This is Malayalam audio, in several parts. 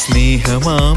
സ്നേഹമാം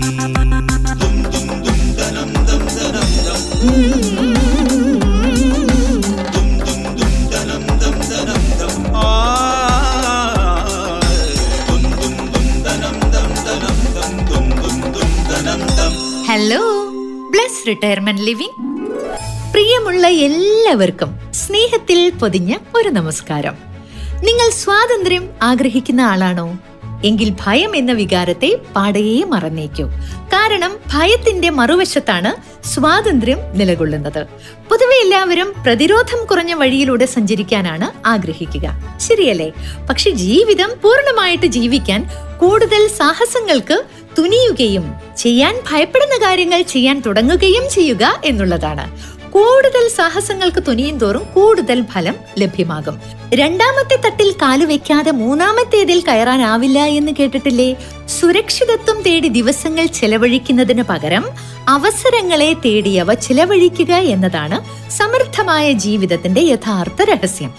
റിട്ടയർമെന്റ് ലിവിംഗ് പ്രിയമുള്ള എല്ലാവർക്കും സ്നേഹത്തിൽ പൊതിഞ്ഞ ഒരു നമസ്കാരം. നിങ്ങൾ സ്വാതന്ത്ര്യം ആഗ്രഹിക്കുന്ന ആളാണോ? എങ്കിൽ ഭയം എന്ന വികാരത്തെ പാടയെ മറന്നേക്കൂ. കാരണം ഭയത്തിന്റെ മറുവശത്താണ് സ്വാതന്ത്ര്യം നിലകൊള്ളുന്നത്. പൊതുവെ എല്ലാവരും പ്രതിരോധം കുറഞ്ഞ വഴിയിലൂടെ സഞ്ചരിക്കാനാണ് ആഗ്രഹിക്കുക. ശരിയല്ലേ? പക്ഷെ ജീവിതം പൂർണമായിട്ട് ജീവിക്കാൻ കൂടുതൽ സാഹസങ്ങൾക്ക് തുനിയുകയും ചെയ്യാൻ ഭയപ്പെടുന്ന കാര്യങ്ങൾ ചെയ്യാൻ തുടങ്ങുകയും ചെയ്യുക എന്നുള്ളതാണ്. കൂടുതൽ സാഹസങ്ങൾക്ക് തുനിയും തോറും കൂടുതൽ ഫലം ലഭ്യമാകും. രണ്ടാമത്തെ തട്ടിൽ കാൽ വെക്കാതെ മൂന്നാമത്തേതിൽ കയറാനാവില്ല എന്ന് കേട്ടിട്ടില്ലേ? സുരക്ഷിതത്വം തേടി ദിവസങ്ങൾ ചെലവഴിക്കുന്നതിന് പകരം അവസരങ്ങളെ തേടിയവ ചിലവഴിക്കുക എന്നതാണ് സമൃദ്ധമായ ജീവിതത്തിന്റെ യഥാർത്ഥ രഹസ്യം.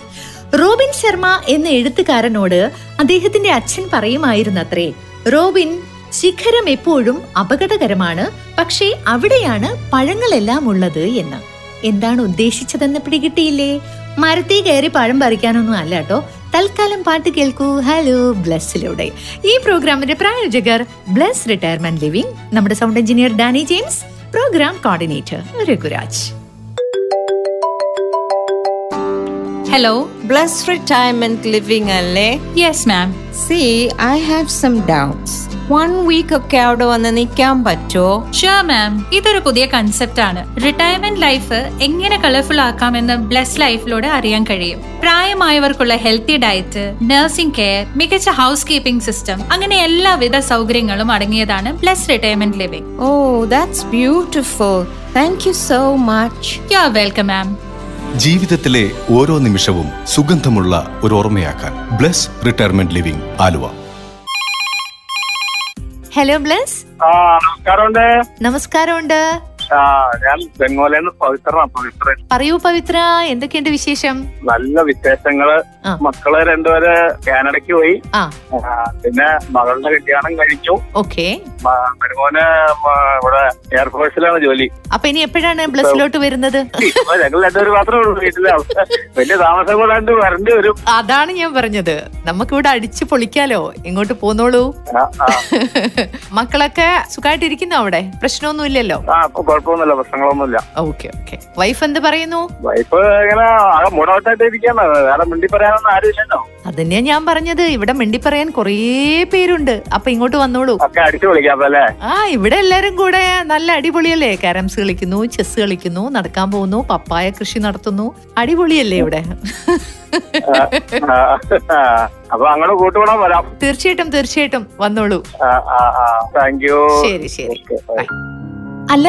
റോബിൻ ശർമ്മ എന്ന എഴുത്തുകാരനോട് അദ്ദേഹത്തിന്റെ അച്ഛൻ പറയുമായിരുന്നത്രേ റോബിൻ ശിഖരം എപ്പോഴും അപകടകരമാണ് പക്ഷേ അവിടെയാണ് പഴങ്ങളെല്ലാം ഉള്ളത് എന്ന്. എന്താണ് ഉദ്ദേശിച്ചതെന്ന് പിടികിട്ടിയില്ലേ? മരത്തിൽ കയറി പഴം പറിക്കാനൊന്നും അല്ല കേട്ടോ തൽക്കാലം പാട്ട് കേൾക്കൂ. ഹലോ ബ്ലസ്സിലൂടെ ഈ പ്രോഗ്രാമിന്റെ പ്രായോജകർ ബ്ലസ് റിട്ടയർമെന്റ് ലിവിംഗ് നമ്മുടെ sound engineer Danny James programme coordinator Raghuraj. Hello Bless retirement living അല്ലേ? Yes ma'am see I have some doubts one week ഒക്കെ അവിടെ വന്ന് നിൽക്കാൻ പറ്റുമോ ഷുവർ മാം ഇതൊരു പുതിയ കൺസെപ്റ്റ് ആണ്. റിട്ടയർമെന്റ് ലൈഫ് എങ്ങനെ കളർഫുൾ ആക്കാമെന്ന് ബ്ലസ് ലൈഫിലൂടെ അറിയാൻ കഴിയും. പ്രായമായവർക്കുള്ള ഹെൽത്തി ഡയറ്റ് നഴ്സിംഗ് കെയർ മികച്ച ഹൗസ് കീപ്പിംഗ് സിസ്റ്റം അങ്ങനെ എല്ലാവിധ സൗകര്യങ്ങളും അടങ്ങിയതാണ് Bless retirement living oh that's beautiful thank you so much you are welcome ma'am ജീവിതത്തിലെ ഓരോ നിമിഷവും സുഗന്ധമുള്ള ഒരു ഓർമ്മയാക്കാൻ Bless retirement living Aluva. Hello Bless നമസ്കാരമുണ്ട്. ഞാൻ ബംഗോളിൽ പവിത്രനാ പവിത്രൻ. പറയൂ പവിത്ര എന്തൊക്കെയുണ്ട് വിശേഷം? നല്ല വിശേഷങ്ങൾ. മക്കൾ രണ്ടുപേര് കാനഡയ്ക്ക് പോയി. പിന്നെ മകളുടെ കല്യാണം കഴിച്ചു. ഓക്കെ. മരുമോന് ഇവിടെ എയർഫോഴ്സിലാണ് ജോലി. അപ്പൊ ഇനി എപ്പോഴാണ് ബ്ലസ്സിലോട്ട് വരുന്നത്? ഞങ്ങൾ രണ്ടുപേര് മാത്രമേ ഉള്ളൂ വീട്ടിൽ. വലിയ താമസം കൂടാണ്ട് വരേണ്ടി വരും. അതാണ് ഞാൻ പറഞ്ഞത്. നമുക്ക് ഇവിടെ അടിച്ചു പൊളിക്കാലോ. ഇങ്ങോട്ട് പോന്നോളൂ. മക്കളൊക്കെ സുഖമായിട്ടിരിക്കുന്നു അവിടെ? പ്രശ്നമൊന്നും ഇല്ലല്ലോ ആ ഇപ്പൊ കുഴപ്പമൊന്നുമില്ല പ്രശ്നങ്ങളൊന്നുമില്ല. Okay okay. വൈഫ് എന്ത് പറയുന്നു? വൈഫ് ഇങ്ങനെ ആകെ മൂടവട്ടായിട്ട് ഇരിക്കാണ് വേറെ മിണ്ടി പറയാനൊന്നും ആരുമില്ലല്ലോ. അതന്നെയാ ഞാൻ പറഞ്ഞത്. ഇവിടെ മിണ്ടി പറയാൻ കുറേ പേരുണ്ട്. അപ്പൊ ഇങ്ങോട്ട് വന്നോളൂ. ഒക്കെ അടിച്ചു വിളിക്കാം ആ ഇവിടെ എല്ലാരും കൂടെ നല്ല അടിപൊളിയല്ലേ? കാരംസ് കളിക്കുന്നു ചെസ് കളിക്കുന്നു നടക്കാൻ പോകുന്നു പപ്പായ കൃഷി നടത്തുന്നു. അടിപൊളിയല്ലേ ഇവിടെ. അപ്പൊ അങ്ങോട്ട് കൂട്ടുകൂടാൻ വരാം. തീർച്ചയായിട്ടും തീർച്ചയായിട്ടും. വന്നോളൂ. താങ്ക് യു ശരി ശരി. അല്ല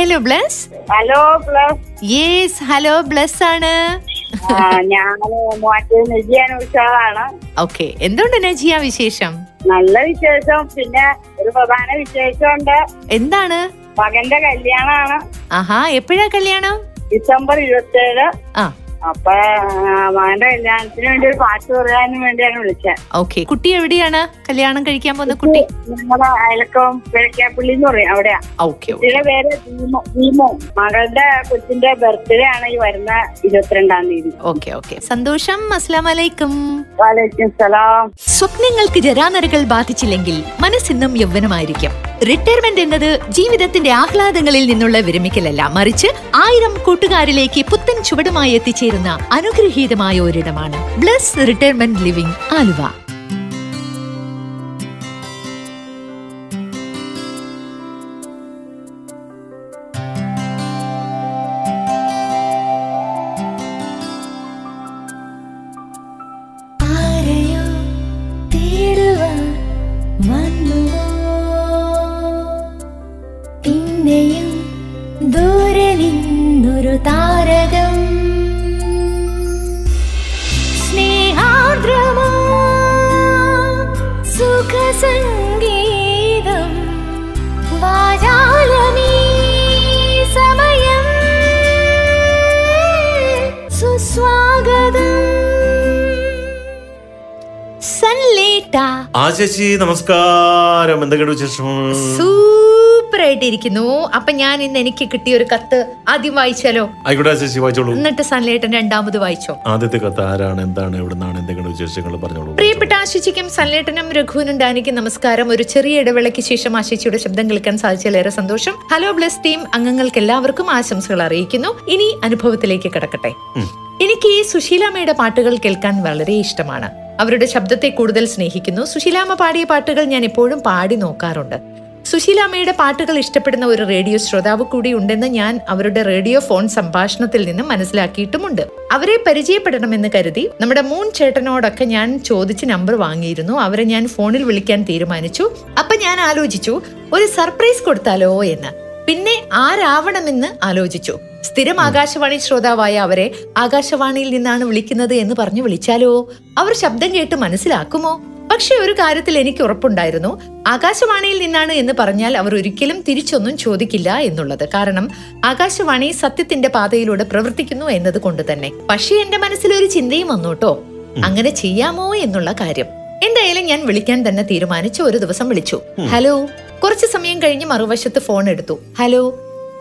Hello Bless hello Bless yes hello Bless ആണ്. ഓക്കെ എന്തുകൊണ്ട് നജിയ വിശേഷം? നല്ല വിശേഷം. പിന്നെ ഒരു പ്രധാന വിശേഷമുണ്ട്. എന്താണ്? മകന്റെ കല്യാണാണ് ആഹാ എപ്പോഴാ കല്യാണം? ഡിസംബർ ഇരുപത്തേഴ്. ആ. അപ്പൊ മകന്റെ കല്യാണത്തിന് വേണ്ടി ഒരു പാട്ട് പറയാനും വേണ്ടിയാണ് വിളിച്ചത് ഓക്കെ കുട്ടി എവിടെയാണ് കല്യാണം കഴിക്കാൻ പോകുന്ന കുട്ടി ഞങ്ങളുടെ അയലക്കം കിഴക്കാപ്പള്ളി എന്ന് പറയും അവിടെയാ. ഓക്കെ കുട്ടിയുടെ പേര് ഭീമോ ദീമോ മകളുടെ കൊച്ചിന്റെ ബർത്ത്ഡേ ആണ് ഈ വരുന്ന ഇരുപത്തിരണ്ടാം തീയതി. ഓക്കെ ഓക്കെ സന്തോഷം. അസ്ലാം വലൈക്കും വാലൈക്കും സലാം. സ്വപ്നങ്ങൾക്ക് ജരാനരകൾ ബാധിച്ചില്ലെങ്കിൽ മനസ്സിന്നും യൗവനമായിരിക്കും. റിട്ടയർമെന്റ് എന്നത് ജീവിതത്തിന്റെ ആഹ്ലാദങ്ങളിൽ നിന്നുള്ള വിരമിക്കലല്ല. മറിച്ച് ആയിരം കൂട്ടുകാരിലേക്ക് പുത്തൻ ചുവടുമായി എത്തിച്ചേരുന്ന അനുഗ്രഹീതമായ ഒരിടമാണ് ബ്ലസ് റിട്ടയർമെന്റ് ലിവിംഗ് ആലുവ. ചേച്ചി നമസ്കാരം. എന്തൊക്കെയാണ് വിശേഷം? സൂപ്പർ ആയിട്ടിരിക്കുന്നു അപ്പൊ ഞാൻ ഇന്ന് എനിക്ക് കിട്ടിയ ഒരു കത്ത് ആദ്യം വായിച്ചാലോ? ആയിക്കോട്ടെ ചേച്ചി വായിച്ചോളൂ. എന്നിട്ട് സൺലേട്ടൻ രണ്ടാമത് വായിച്ചോ? ആദ്യത്തെ കത്ത് ആരാണ് എന്താണ് എവിടുന്നാണ് എന്തെങ്കിലും വിശേഷങ്ങൾ പറഞ്ഞോളൂ. പ്രിയപ്പെട്ട ആശിച്ചിക്കും സൺലേട്ടനും രഘുവിനും ഡാനിക്കും നമസ്കാരം. ഒരു ചെറിയ ഇടവേളയ്ക്ക് ശേഷം ആശിച്ചിയുടെ ശബ്ദം കേൾക്കാൻ സാധിച്ചതിലേറെ സന്തോഷം. Hello Bless team. അംഗങ്ങൾക്ക് എല്ലാവർക്കും ആശംസകൾ അറിയിക്കുന്നു. ഇനി അനുഭവത്തിലേക്ക് കടക്കട്ടെ. എനിക്ക് ഈ സുശീലാമ്മയുടെ പാട്ടുകൾ കേൾക്കാൻ വളരെ ഇഷ്ടമാണ്. അവരുടെ ശബ്ദത്തെ കൂടുതൽ സ്നേഹിക്കുന്നു. സുശീലാമ്മ പാടിയ പാട്ടുകൾ ഞാൻ എപ്പോഴും പാടി നോക്കാറുണ്ട്. സുശീലാമ്മയുടെ പാട്ടുകൾ ഇഷ്ടപ്പെടുന്ന ഒരു റേഡിയോ ശ്രോതാവ് കൂടി ഉണ്ടെന്ന് ഞാൻ അവരുടെ റേഡിയോ ഫോൺ സംഭാഷണത്തിൽ നിന്ന് മനസ്സിലാക്കിയിട്ടുമുണ്ട്. അവരെ പരിചയപ്പെടണമെന്ന് കരുതി നമ്മുടെ മൂൺ ചേട്ടനോടൊക്കെ ഞാൻ ചോദിച്ച് നമ്പർ വാങ്ങിയിരുന്നു. അവരെ ഞാൻ ഫോണിൽ വിളിക്കാൻ തീരുമാനിച്ചു. അപ്പൊ ഞാൻ ആലോചിച്ചു ഒരു സർപ്രൈസ് കൊടുത്താലോ എന്ന്. പിന്നെ ആരാവണമെന്ന് ആലോചിച്ചു. സ്ഥിരം ആകാശവാണി ശ്രോതാവായ അവരെ ആകാശവാണിയിൽ നിന്നാണ് വിളിക്കുന്നത് എന്ന് പറഞ്ഞു വിളിച്ചാലോ? അവർ ശബ്ദം കേട്ട് മനസ്സിലാക്കുമോ? പക്ഷെ ഒരു കാര്യത്തിൽ എനിക്ക് ഉറപ്പുണ്ടായിരുന്നു. ആകാശവാണിയിൽ നിന്നാണ് എന്ന് പറഞ്ഞാൽ അവർ ഒരിക്കലും തിരിച്ചൊന്നും ചോദിക്കില്ല എന്നുള്ളത്. കാരണം ആകാശവാണി സത്യത്തിന്റെ പാതയിലൂടെ പ്രവർത്തിക്കുന്നു എന്നത് കൊണ്ട് തന്നെ. പക്ഷെ എന്റെ മനസ്സിൽ ഒരു ചിന്തയും വന്നോട്ടോ അങ്ങനെ ചെയ്യാമോ എന്നുള്ള കാര്യം. എന്തായാലും ഞാൻ വിളിക്കാൻ തന്നെ തീരുമാനിച്ചു. ഒരു ദിവസം വിളിച്ചു. ഹലോ. കുറച്ചു സമയം കഴിഞ്ഞ് മറുവശത്ത് ഫോൺ എടുത്തു. ഹലോ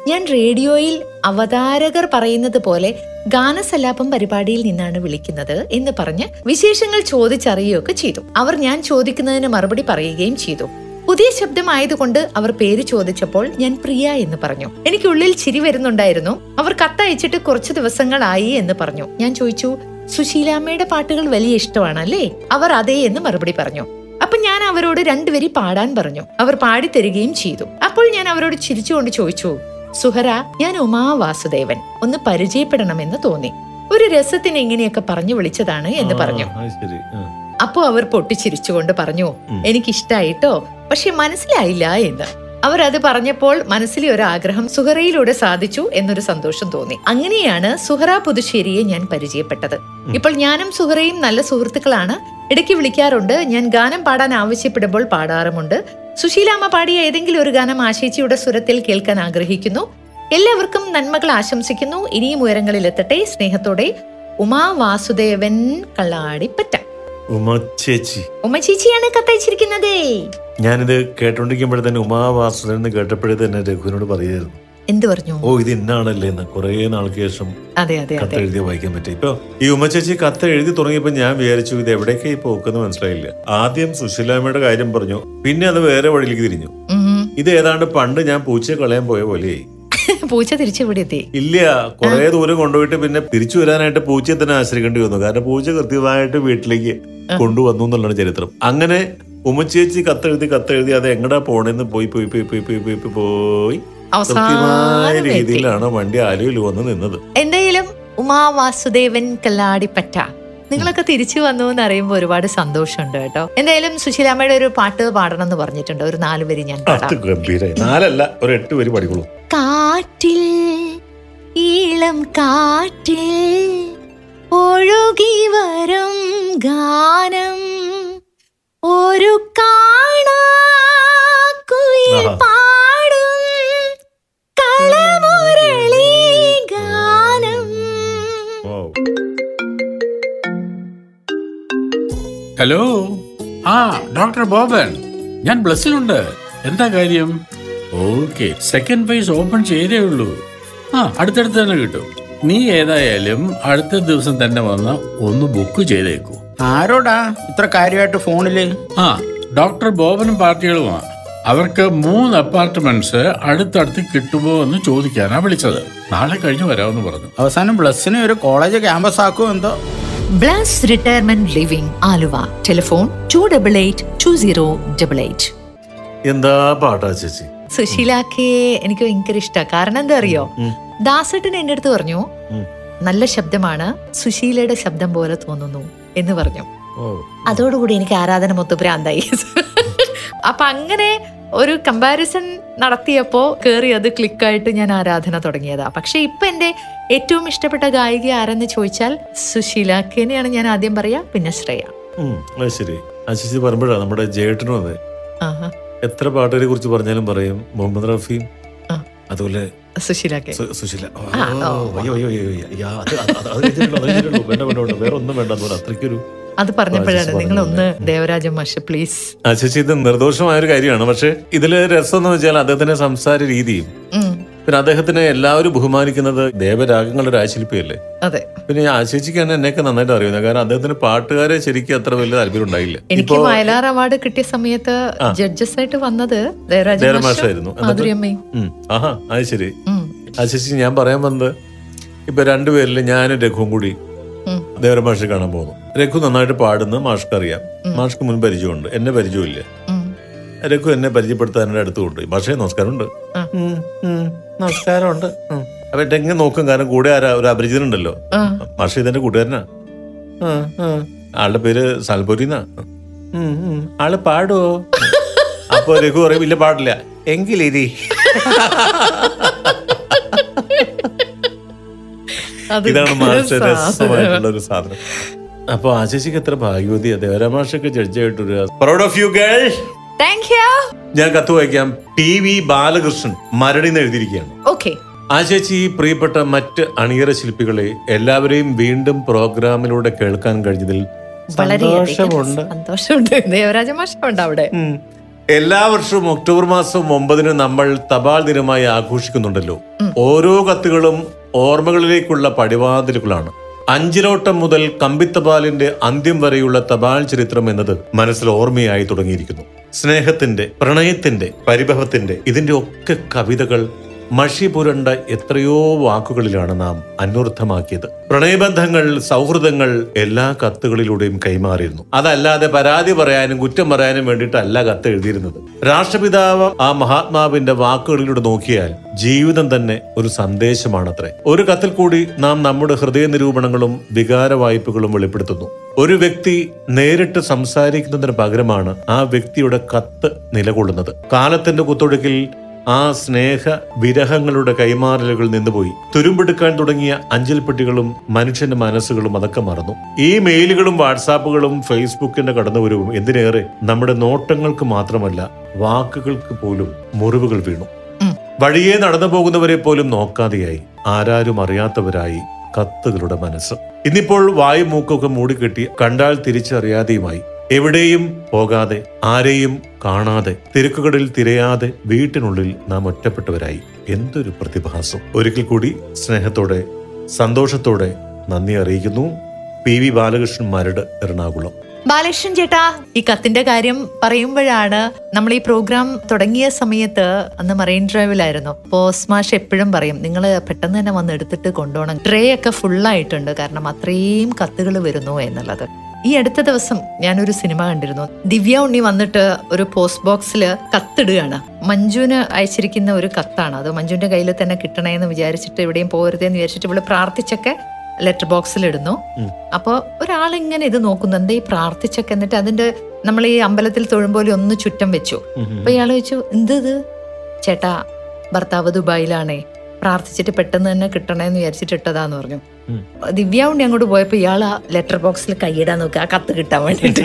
ഞാൻ റേഡിയോയിൽ അവതാരകർ പറയുന്നത് പോലെ ഗാനസലാപം പരിപാടിയിൽ നിന്നാണ് വിളിക്കുന്നത് എന്ന് പറഞ്ഞ് വിശേഷങ്ങൾ ചോദിച്ചറിയുകയൊക്കെ ചെയ്തു. അവർ ഞാൻ ചോദിക്കുന്നതിന് മറുപടി പറയുകയും ചെയ്തു. പുതിയ ശബ്ദമായതുകൊണ്ട് അവർ പേര് ചോദിച്ചപ്പോൾ ഞാൻ പ്രിയ എന്ന് പറഞ്ഞു. എനിക്ക് ഉള്ളിൽ ചിരി വരുന്നുണ്ടായിരുന്നു. അവർ കത്തയച്ചിട്ട് കുറച്ചു ദിവസങ്ങളായി എന്ന് പറഞ്ഞു. ഞാൻ ചോദിച്ചു സുശീലാമ്മയുടെ പാട്ടുകൾ വലിയ ഇഷ്ടമാണ് അല്ലേ അവർ അതേ എന്ന് മറുപടി പറഞ്ഞു. ഞാൻ അവരോട് രണ്ടുപേരി പാടാൻ പറഞ്ഞു. അവർ പാടിത്തരികയും ചെയ്തു. അപ്പോൾ ഞാൻ അവരോട് ചിരിച്ചുകൊണ്ട് ചോദിച്ചു സുഹറ ഞാൻ ഉമാ വാസുദേവൻ. ഒന്ന് പരിചയപ്പെടണമെന്ന് തോന്നി. ഒരു രസത്തിന് എങ്ങനെയൊക്കെ പറഞ്ഞു വിളിച്ചതാണ് എന്ന് പറഞ്ഞു. അപ്പോ അവർ പൊട്ടിച്ചിരിച്ചുകൊണ്ട് പറഞ്ഞു എനിക്കിഷ്ടായിട്ടോ? പക്ഷെ മനസ്സിലായില്ല എന്ന്. അവർ അത് പറഞ്ഞപ്പോൾ മനസ്സിലെ ഒരു ആഗ്രഹം സുഹറയിലൂടെ സാധിച്ചു എന്നൊരു സന്തോഷം തോന്നി. അങ്ങനെയാണ് സുഹറ പുതുശ്ശേരിയെ ഞാൻ പരിചയപ്പെട്ടത്. ഇപ്പോൾ ഞാനും സുഹറയും നല്ല സുഹൃത്തുക്കളാണ്. ഇടയ്ക്ക് വിളിക്കാറുണ്ട്. ഞാൻ ഗാനം പാടാൻ ആവശ്യപ്പെടുമ്പോൾ പാടാറുമുണ്ട്. സുശീലാമ്മ പാടിയ ഏതെങ്കിലും ഒരു ഗാനം ആശേച്ചിയുടെ സ്വരത്തിൽ കേൾക്കാൻ ആഗ്രഹിക്കുന്നു. എല്ലാവർക്കും നന്മകൾ ആശംസിക്കുന്നു. ഇനിയും ഉയരങ്ങളിൽ എത്തട്ടെ. സ്നേഹത്തോടെ. ഉമാ വാസുദേവൻ കള്ളാടിപ്പറ്റ. ഉമ ചേച്ചി ചേച്ചിയാണ് കത്തയച്ചിരിക്കുന്നത്. ഞാനിത് കേട്ടോണ്ടിരിക്കുമ്പോഴേ തന്നെ ഉമാവാസുദേവൻ എന്ന് കേട്ടപ്പോഴേ തന്നെ രഘുവിനോട് പറയായിരുന്നു എന്ത് പറഞ്ഞു? ഓ ഇത് ഇന്നാണല്ലേ എന്ന് കുറെ നാൾക്ക് ശേഷം അതെ അതെ കത്ത് അതെ. എഴുതി വായിക്കാൻ പറ്റി. ഇപ്പൊ ഈ ഉമ്മച്ചേച്ചി കത്ത് എഴുതി തുടങ്ങിയപ്പോ ഞാൻ വിചാരിച്ചു ഇത് എവിടേക്ക് ഈ പോക്കെന്ന് മനസ്സിലായില്ല. ആദ്യം സുശീലാമ്മയുടെ കാര്യം പറഞ്ഞു പിന്നെ അത് വേറെ വഴിയിലേക്ക് തിരിഞ്ഞു. ഇത് ഏതാണ്ട് പണ്ട് ഞാൻ പൂച്ചയെ കളയാൻ പോയ പോലെയായി. പൂച്ച തിരിച്ചു ഇവിടെ എത്തി. ഇല്ല കുറെ ദൂരം കൊണ്ടുപോയിട്ട് പിന്നെ തിരിച്ചു വരാനായിട്ട് പൂച്ചയെ തന്നെ ആശ്രയിക്കേണ്ടി വന്നു. കാരണം പൂച്ച കൃത്യമായിട്ട് വീട്ടിലേക്ക് കൊണ്ടുവന്നു എന്നുള്ളതാണ് ചരിത്രം. അങ്ങനെ ഉമ്മച്ചേച്ചി കത്തെഴുതി കത്തെഴുതി അത് എങ്ങടാ പോണെന്ന് പോയി പോയി പോയി പോയി പോയി പോയി പോയി കൃത്യമായ രീതിയിലാണ് വണ്ടി ആലുവിൽ വന്ന് നിന്നത്. എന്തായാലും ഉമാ വാസുദേവൻ കല്ലാടിപ്പറ്റ. നിങ്ങളൊക്കെ തിരിച്ചു വന്നു എന്ന് അറിയുമ്പോൾ ഒരുപാട് സന്തോഷമുണ്ട് കേട്ടോ. എന്തായാലും സുശീലാമ്മയുടെ ഒരു പാട്ട് പാടണം എന്ന് പറഞ്ഞിട്ടുണ്ട്. ഒരു നാല് വരി ഞാൻ നാലല്ല ഒരു എട്ട് വരി പാടിക്കോളൂ. കാറ്റിൽ ഈളം കാറ്റിൽ ഹലോ ആ ഡോക്ടർ ബോബൻ ഞാൻ ബ്ലസ്സിലുണ്ട്. എന്താ കാര്യം? ഓക്കെ സെക്കൻഡ് ഫേസ് ഓപ്പൺ ചെയ്തേ ഉള്ളൂ. ആ അടുത്തടുത്ത് തന്നെ കിട്ടും. നീ ഏതായാലും അടുത്ത ദിവസം തന്നെ വന്ന് ഒന്ന് ബുക്ക് ചെയ്തേക്കൂ. ആരോടാ? ഇത്ര കാര്യമായിട്ട് ഫോണിൽ? ആ ഡോക്ടർ ബോബനും പാർട്ടികളുമാണ് അവർക്ക് മൂന്ന് അപ്പാർട്ട്മെന്റ്സ് അടുത്തടുത്ത് കിട്ടുമോ എന്ന് ചോദിക്കാനാ വിളിച്ചത്. നാളെ കഴിഞ്ഞ് വരാമെന്ന് പറഞ്ഞു. അവസാനം ബ്ലസ്സിനെ ഒരു കോളേജ് ക്യാമ്പസ് ആക്കുമോ എന്തോ? Bless retirement living Aluva telephone two double eight two zero double eight എന്താ പാട്ടാ ചേച്ചി? സുശീലാക്കേ എനിക്ക് ഭയങ്കര ഇഷ്ടമാണ് കാരണം എന്താ അറിയോ ദാസേട്ടൻ എന്റെ അടുത്ത് പറഞ്ഞു നല്ല ശബ്ദമാണ് സുശീലയുടെ ശബ്ദം പോലെ തോന്നുന്നു എന്ന് പറഞ്ഞു. അതോടുകൂടി എനിക്ക് ആരാധന മൊത്തം ഭ്രാന്തായി. അപ്പൊ അങ്ങനെ ഒരു കമ്പാരിസൺ നടത്തിയപ്പോ കേറി അത് ക്ലിക്കായിട്ട് ഞാൻ ആരാധന തുടങ്ങിയതാ. പക്ഷേ ഇപ്പൊ എന്റെ ഏറ്റവും ഇഷ്ടപ്പെട്ട ഗായിക ആരെന്ന് ചോദിച്ചാൽ സുശീല. കെനിയാണ് ഞാൻ ആദ്യം പറയാ പിന്നെ ശ്രേയ. ശരി. ചേച്ചി പറയുമ്പോഴാണ് നമ്മുടെ ജേട്ടനും അതെ. എത്ര പാട്ടുകാരെ കുറിച്ച് പറഞ്ഞാലും പറയും? മുഹമ്മദ് റഫീം. അതുപോലെ സുശീല സുശീല. വേറെ ഒന്നും വേണ്ട അത്രയ്ക്കൊരു അത് പറഞ്ഞപ്പോഴാണ് നിങ്ങൾ ഒന്ന് ദേവരാജൻ ദേവരാജ മാഷ് പ്ലീസ് ആ ചേച്ചി ഇത് നിർദോഷമായ ഒരു കാര്യമാണ്. പക്ഷെ ഇതിൽ രസം എന്ന് വെച്ചാൽ അദ്ദേഹത്തിന്റെ സംസാര രീതിയും പിന്നെ അദ്ദേഹത്തിനെ എല്ലാവരും ബഹുമാനിക്കുന്നത് ദേവരാഗങ്ങളുടെ ഒരു രാശില്പിയല്ലേ അതെ. പിന്നെ ആ ചേച്ചിക്ക് തന്നെ എന്നെയൊക്കെ നന്നായിട്ട് അറിയുന്നത്. കാരണം അദ്ദേഹത്തിന് പാട്ടുകാരെ ശരിക്കും അത്ര വലിയ താല്പര്യം ഉണ്ടായില്ല. എനിക്ക് വയലാർ അവാർഡ് കിട്ടിയ സമയത്ത് ജഡ്ജസ് ആയിട്ട് വന്നത്. ആഹാ അത് ശരി. ആ ചേച്ചി ഞാൻ പറയാൻ വന്നത് ഇപ്പൊ രണ്ടുപേരിൽ ഞാനും രഘുവും കൂടി ദേവരമാഷെ കാണാൻ പോകുന്നു. രഘു നന്നായിട്ട് പാടുന്ന. മാഷ്ക്ക് അറിയാം. മാഷ്ക്ക് മുൻ പരിചയമുണ്ട്. എന്നെ പരിചയമില്ല. രഘു എന്നെ പരിചയപ്പെടുത്താൻ എന്റെ അടുത്ത് കൊണ്ടുപോയി. മാഷേ നമസ്കാരമുണ്ട്. നമസ്കാരമുണ്ട്. അപ്പൊ അപ്പൊ എങ്ങനെ നോക്കും. കാരണം കൂടെ ആരാ? ഒരു അപരിചിതനുണ്ടല്ലോ. മാഷ ഇതെന്റെ കൂട്ടുകാരനാ. ആളുടെ പേര് സാൽപൂരിന്നാ. ഉം, ഉം. ആൾ പാടുവോ അപ്പൊ രഘു പറയും ഇല്ല പാടില്ല. എങ്കിലിരി. ഇതാണ് മാഷ. രസമായിട്ടുള്ള ഒരു സാധനം. അപ്പൊ എത്ര ചേച്ചിക്ക് എത്ര ഭാഗ്യവതി ദേവരാമാഷൊക്കെ ജഡ്ജായിട്ടൊരു പ്രൗഡ് ഓഫ് യു ഗേൾ ഞാൻ കത്ത് വായിക്കാം. ടി വി ബാലകൃഷ്ണൻ മരടിന്ന് എഴുതിയിരിക്കുകയാണ്. ഓക്കെ ആ ചേച്ചി പ്രിയപ്പെട്ട മറ്റ് അണിയറ ശില്പികളെ എല്ലാവരെയും വീണ്ടും പ്രോഗ്രാമിലൂടെ കേൾക്കാൻ കഴിഞ്ഞതിൽ സന്തോഷമുണ്ട്. സന്തോഷമുണ്ട്. ദേവരാജ മാഷുണ്ട് അവിടെ. എല്ലാ വർഷവും ഒക്ടോബർ മാസം ഒമ്പതിന് നമ്മൾ തപാൽ ദിനമായി ആഘോഷിക്കുന്നുണ്ടല്ലോ. ഓരോ കത്തുകളും ഓർമ്മകളിലേക്കുള്ള പടിവാതിലുകളാണ്. അഞ്ചിലോട്ടം മുതൽ കമ്പിത്തപാലിന്റെ അന്ത്യം വരെയുള്ള തപാൽ ചരിത്രം എന്നത് മനസ്സിൽ ഓർമ്മയായി തുടങ്ങിയിരിക്കുന്നു. സ്നേഹത്തിന്റെ പ്രണയത്തിന്റെ പരിഭവത്തിന്റെ ഇതിന്റെ ഒക്കെ കവിതകൾ മഷി പുരണ്ട എത്രയോ വാക്കുകളിലാണ് നാം അന്വർത്ഥമാക്കിയത്. പ്രണയബന്ധങ്ങൾ സൗഹൃദങ്ങൾ എല്ലാ കത്തുകളിലൂടെയും കൈമാറിയിരുന്നു. അതല്ലാതെ പരാതി പറയാനും കുറ്റം പറയാനും വേണ്ടിയിട്ടല്ല കത്ത് എഴുതിയിരുന്നത്. രാഷ്ട്രപിതാവ് ആ മഹാത്മാവിന്റെ വാക്കുകളിലൂടെ നോക്കിയാൽ ജീവിതം തന്നെ ഒരു സന്ദേശമാണത്രേ. ഒരു കത്തിൽ കൂടി നാം നമ്മുടെ ഹൃദയ നിരൂപണങ്ങളും വികാര വായ്പകളും വെളിപ്പെടുത്തുന്നു. ഒരു വ്യക്തി നേരിട്ട് സംസാരിക്കുന്നതിന് പകരമാണ് ആ വ്യക്തിയുടെ കത്ത് നിലകൊള്ളുന്നത്. കാലത്തിന്റെ കുത്തൊഴുക്കിൽ ആ സ്നേഹ വിരഹങ്ങളുടെ കൈമാറലുകൾ നിന്നുപോയി. തുരുമ്പെടുക്കാൻ തുടങ്ങിയ അഞ്ചൽപ്പെട്ടികളും മനുഷ്യന്റെ മനസ്സുകളും അതൊക്കെ മറന്നു. ഈ മെയിലുകളും വാട്സാപ്പുകളും ഫേസ്ബുക്കിന്റെ കടന്നുവരവും എന്തിനേറെ? നമ്മുടെ നോട്ടങ്ങൾക്ക് മാത്രമല്ല വാക്കുകൾക്ക് പോലും മുറിവുകൾ വീണു. വഴിയെ നടന്നു പോകുന്നവരെ പോലും നോക്കാതെയായി. ആരാരും അറിയാത്തവരായി കത്തുകളുടെ മനസ്സ്. ഇന്നിപ്പോൾ വായു മൂക്കൊക്കെ മൂടിക്കെട്ടി കണ്ടാൽ തിരിച്ചറിയാതെയുമായി. എവിടെയും പോകാതെ ആരെയും കാണാതെ തിരക്കുകളിൽ തിരയാതെ വീട്ടിനുള്ളിൽ നാം ഒറ്റപ്പെട്ടവരായി. എന്തൊരു പ്രതിഭാസം. ഒരിക്കൽ കൂടി സ്നേഹത്തോടെ സന്തോഷത്തോടെ നന്ദി അറിയിക്കുന്നു. P V Balakrishnan Maradu Ernakulam. Balakrishnan ചേട്ടാ ഈ കത്തിന്റെ കാര്യം പറയുമ്പോഴാണ് നമ്മൾ ഈ പ്രോഗ്രാം തുടങ്ങിയ സമയത്ത് അന്ന് മറൈൻ ഡ്രൈവിലായിരുന്നു. പോസ്റ്റ് മാഷ് എപ്പോഴും പറയും നിങ്ങൾ പെട്ടെന്ന് തന്നെ വന്ന് എടുത്തിട്ട് കൊണ്ടുപോകണം. ട്രേ ഒക്കെ ഫുള്ളായിട്ടുണ്ട്. കാരണം അത്രയും കത്തുകൾ വരുന്നു എന്നുള്ളത്. ഈ അടുത്ത ദിവസം ഞാനൊരു സിനിമ കണ്ടിരുന്നു. ദിവ്യ ഉണ്ണി വന്നിട്ട് ഒരു പോസ്റ്റ് ബോക്സിൽ കത്തിടുകയാണ്. മഞ്ജുവിന് അയച്ചിരിക്കുന്ന ഒരു കത്താണ്. അത് മഞ്ജുവിന്റെ കയ്യിൽ തന്നെ കിട്ടണേ എന്ന് വിചാരിച്ചിട്ട് എവിടെയും പോകരുതെന്ന് വിചാരിച്ചിട്ട് ഇവിടെ പ്രാർത്ഥിച്ചൊക്കെ ലെറ്റർ ബോക്സിൽ ഇടുന്നു. അപ്പോൾ ഒരാളിങ്ങനെ ഇത് നോക്കുന്നു. എന്താ ഈ പ്രാർത്ഥിച്ചൊക്കെ? എന്നിട്ട് അതിന്റെ നമ്മൾ ഈ അമ്പലത്തിൽ തൊഴുമ്പോലെ ഒന്ന് ചുറ്റം വെച്ചു. അപ്പൊ ഇയാൾ ചോദിച്ചു എന്ത് ഇത്? ചേട്ടാ ഭർത്താവ് ദുബായിലാണേ. പ്രാർത്ഥിച്ചിട്ട് പെട്ടെന്ന് തന്നെ കിട്ടണേന്ന് വിചാരിച്ചിട്ട് ഇട്ടതാന്ന് പറഞ്ഞു. ദിവ്യ ഉണ്ണി അങ്ങോട്ട് പോയപ്പോ ഇയാൾ ആ ലെറ്റർ ബോക്സിൽ കൈയിടാൻ നോക്കുക ആ കത്ത് കിട്ടാൻ വേണ്ടിട്ട്.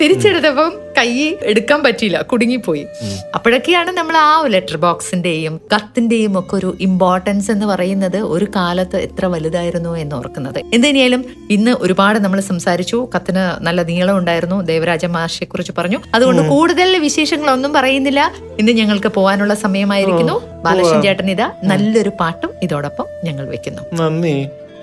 തിരിച്ചെടുത്തപ്പം കൈ എടുക്കാൻ പറ്റിയില്ല കുടുങ്ങിപ്പോയി. അപ്പോഴൊക്കെയാണ് നമ്മൾ ആ ലെറ്റർ ബോക്സിന്റെയും കത്തിന്റെയും ഒക്കെ ഒരു ഇമ്പോർട്ടൻസ് എന്ന് പറയുന്നത് ഒരു കാലത്ത് എത്ര വലുതായിരുന്നു എന്ന് ഓർക്കുന്നത്. എന്തിനായാലും ഇന്ന് ഒരുപാട് നമ്മൾ സംസാരിച്ചു കത്തിന് നല്ല നീളം ഉണ്ടായിരുന്നു ദേവരാജ മാഷിയെ കുറിച്ച് പറഞ്ഞു. അതുകൊണ്ട് കൂടുതൽ വിശേഷങ്ങളൊന്നും പറയുന്നില്ല. ഇന്ന് ഞങ്ങൾക്ക് പോകാനുള്ള സമയമായിരിക്കുന്നു. ബാലകൃഷ്ണൻ ചേട്ടൻ ഇതാ നല്ലൊരു പാട്ടും ഇതോടൊപ്പം ഞങ്ങൾ വെക്കുന്നു. നന്ദി.